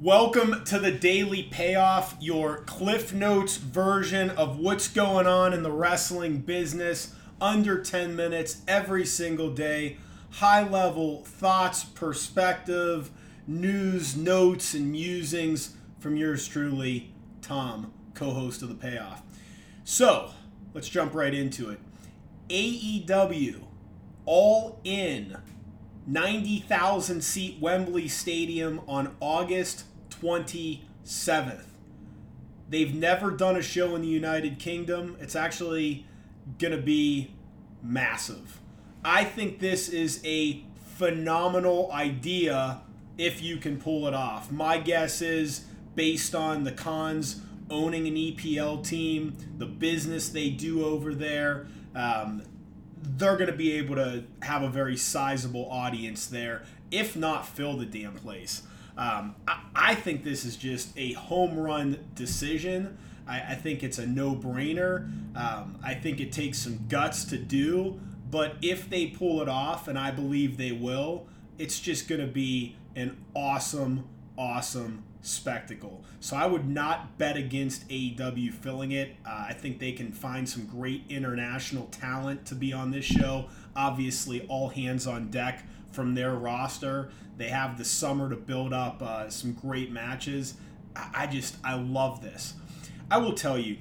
Welcome to the Daily Payoff, your Cliff Notes version of what's going on in the wrestling business. Under 10 minutes every single day. High level thoughts, perspective, news, notes, and musings from yours truly, Tom, co host of The Payoff. So, let's jump right into it. AEW, all in 90,000 seat Wembley Stadium on August 27th. They've never done a show in the United Kingdom. It's actually going to be massive. I think this is a phenomenal idea if you can pull it off. My guess is based on the Khans owning an EPL team, the business they do over there, um, they're going to be able to have a very sizable audience there, if not fill the damn place. Um, I, I, think this is just a home run decision. I, I think it's a no brainer. Um, I think it takes some guts to do, but if they pull it off, and I believe they will, it's just going to be an awesome, awesome spectacle. So I would not bet against AEW filling it. Uh, I think they can find some great international talent to be on this show. Obviously, all hands on deck from their roster. They have the summer to build up uh, some great matches. I, I just, I love this. I will tell you,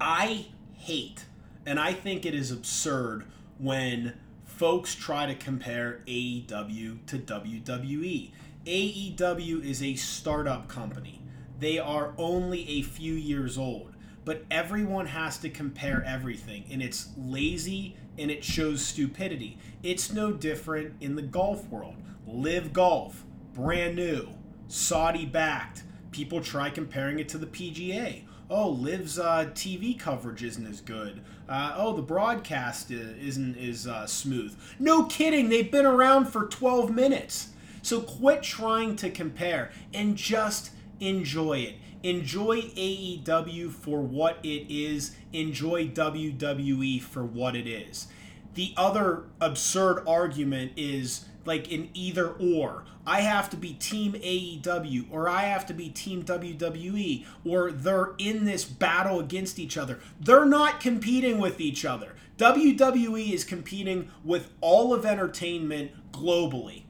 I hate, and I think it is absurd when folks try to compare AEW to WWE. AEW is a startup company. They are only a few years old, but everyone has to compare everything, and it's lazy and it shows stupidity. It's no different in the golf world. LIV Golf, brand new, Saudi backed. People try comparing it to the PGA. Oh, LIV's uh, TV coverage isn't as good. Uh, oh, the broadcast isn't as uh, smooth. No kidding, they've been around for 12 minutes. So quit trying to compare and just enjoy it. Enjoy AEW for what it is, enjoy WWE for what it is. The other absurd argument is like an either or. I have to be team AEW or I have to be team WWE or they're in this battle against each other. They're not competing with each other. WWE is competing with all of entertainment globally.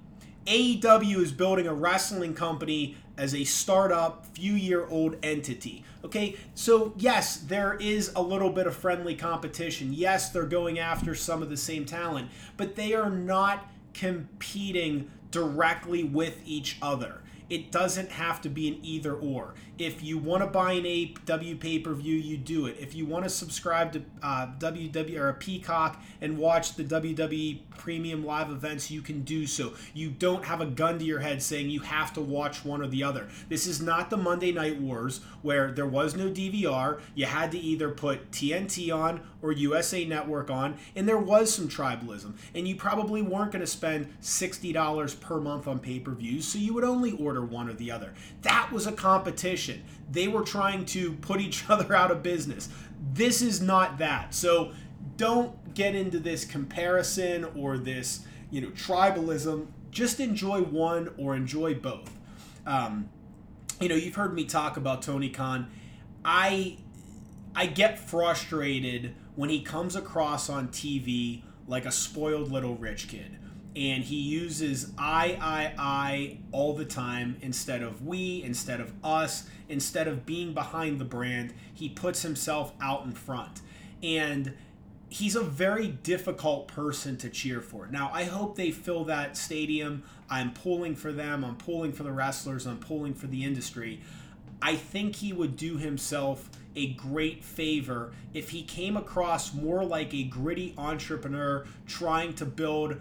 AEW is building a wrestling company as a startup, few year old entity. Okay, so yes, there is a little bit of friendly competition. Yes, they're going after some of the same talent, but they are not competing directly with each other. It doesn't have to be an either or. If you want to buy an AEW pay per view, you do it. If you want to subscribe to uh, WW or a Peacock and watch the WWE premium live events, you can do so. You don't have a gun to your head saying you have to watch one or the other. This is not the Monday Night Wars where there was no DVR. You had to either put TNT on or USA Network on, and there was some tribalism. And you probably weren't going to spend $60 per month on pay per views, so you would only order one or the other. That was a competition competition. They were trying to put each other out of business. This is not that. So don't get into this comparison or this, you know, tribalism. Just enjoy one or enjoy both. Um, you know, you've heard me talk about Tony Khan. I I get frustrated when he comes across on TV like a spoiled little rich kid and he uses I, I, I all the time instead of we, instead of us, instead of being behind the brand, he puts himself out in front. And he's a very difficult person to cheer for. Now, I hope they fill that stadium. I'm pulling for them, I'm pulling for the wrestlers, I'm pulling for the industry. I think he would do himself a great favor if he came across more like a gritty entrepreneur trying to build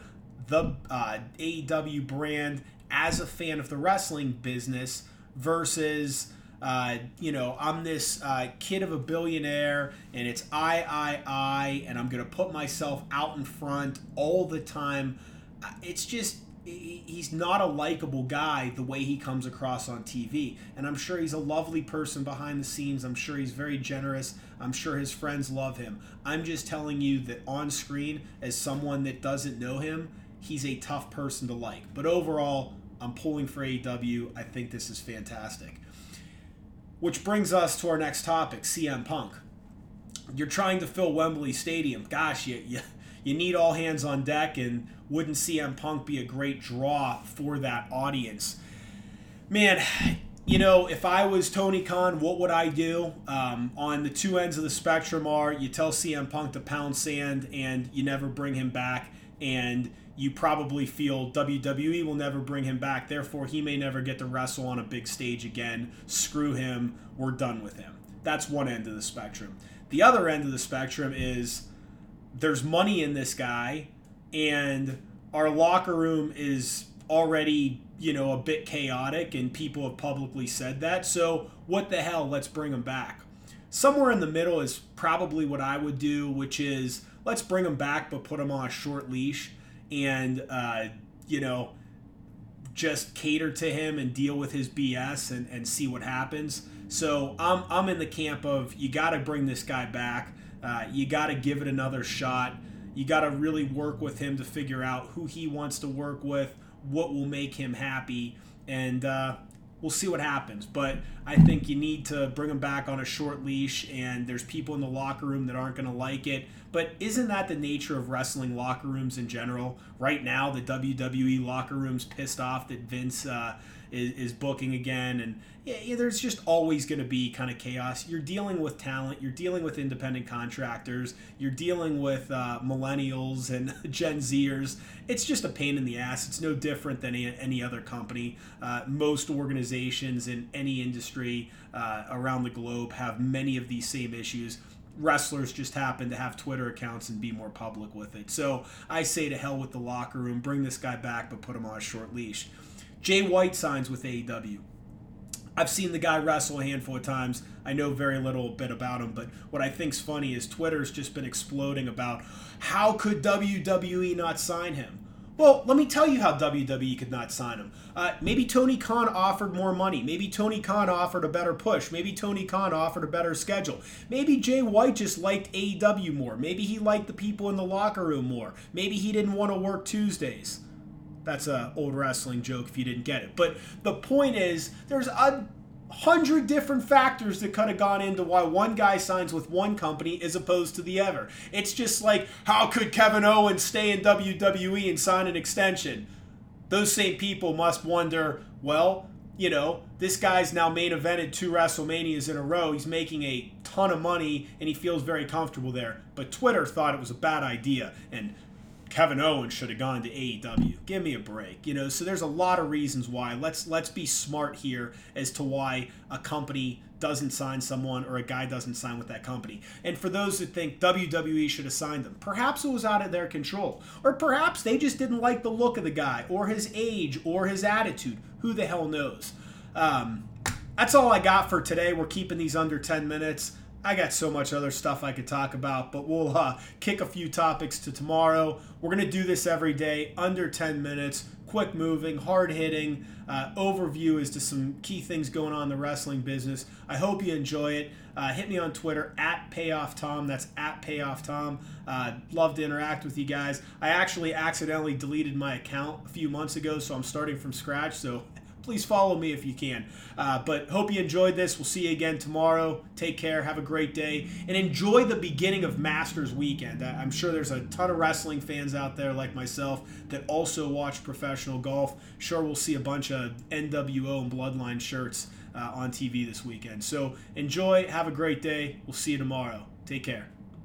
the uh, AEW brand as a fan of the wrestling business versus. Uh, you know, I'm this uh, kid of a billionaire, and it's I, I, I, and I'm gonna put myself out in front all the time. Uh, it's just he's not a likable guy the way he comes across on TV. And I'm sure he's a lovely person behind the scenes. I'm sure he's very generous. I'm sure his friends love him. I'm just telling you that on screen, as someone that doesn't know him, he's a tough person to like. But overall, I'm pulling for AEW. I think this is fantastic. Which brings us to our next topic CM Punk. You're trying to fill Wembley Stadium. Gosh, you, you, you need all hands on deck, and wouldn't CM Punk be a great draw for that audience? Man, you know, if I was Tony Khan, what would I do? Um, on the two ends of the spectrum are you tell CM Punk to pound sand and you never bring him back, and you probably feel WWE will never bring him back. Therefore, he may never get to wrestle on a big stage again. Screw him. We're done with him. That's one end of the spectrum. The other end of the spectrum is there's money in this guy, and our locker room is already, you know, a bit chaotic, and people have publicly said that. So, what the hell? Let's bring him back. Somewhere in the middle is probably what I would do, which is let's bring him back, but put him on a short leash and uh, you know just cater to him and deal with his BS and, and see what happens. So I'm, I'm in the camp of you got to bring this guy back. Uh, you got to give it another shot. You got to really work with him to figure out who he wants to work with, what will make him happy, and uh, we'll see what happens. But I think you need to bring him back on a short leash, and there's people in the locker room that aren't going to like it. But isn't that the nature of wrestling locker rooms in general? Right now, the WWE locker room's pissed off that Vince uh, is, is booking again, and yeah, yeah there's just always going to be kind of chaos. You're dealing with talent, you're dealing with independent contractors, you're dealing with uh, millennials and Gen Zers. It's just a pain in the ass. It's no different than any, any other company. Uh, most organizations in any industry uh, around the globe have many of these same issues wrestlers just happen to have Twitter accounts and be more public with it. So I say to hell with the locker room, bring this guy back, but put him on a short leash. Jay White signs with AEW. I've seen the guy wrestle a handful of times. I know very little bit about him, but what I think's funny is Twitter's just been exploding about how could WWE not sign him? Well, let me tell you how WWE could not sign him. Uh, maybe Tony Khan offered more money. Maybe Tony Khan offered a better push. Maybe Tony Khan offered a better schedule. Maybe Jay White just liked AEW more. Maybe he liked the people in the locker room more. Maybe he didn't want to work Tuesdays. That's a old wrestling joke if you didn't get it. But the point is, there's a hundred different factors that could have gone into why one guy signs with one company as opposed to the other. It's just like, how could Kevin Owens stay in WWE and sign an extension? Those same people must wonder, well, you know, this guy's now main evented two WrestleManias in a row. He's making a ton of money and he feels very comfortable there. But Twitter thought it was a bad idea. And Kevin Owens should have gone to AEW. Give me a break, you know. So there's a lot of reasons why. Let's let's be smart here as to why a company doesn't sign someone or a guy doesn't sign with that company. And for those that think WWE should have signed them, perhaps it was out of their control, or perhaps they just didn't like the look of the guy, or his age, or his attitude. Who the hell knows? Um, that's all I got for today. We're keeping these under 10 minutes. I got so much other stuff I could talk about, but we'll uh, kick a few topics to tomorrow. We're going to do this every day, under 10 minutes, quick moving, hard hitting uh, overview as to some key things going on in the wrestling business. I hope you enjoy it. Uh, hit me on Twitter at Payoff Tom. That's at Payoff Tom. Uh, love to interact with you guys. I actually accidentally deleted my account a few months ago, so I'm starting from scratch. So please follow me if you can. Uh, but hope you enjoyed this. We'll see you again tomorrow. Take care. Have a great day. And enjoy the beginning of Masters weekend. I'm sure there's a ton of wrestling fans out there like myself that also watch professional golf. Sure, we'll see a bunch of NWO and Bloodline shirts uh, on TV this weekend. So enjoy. Have a great day. We'll see you tomorrow. Take care.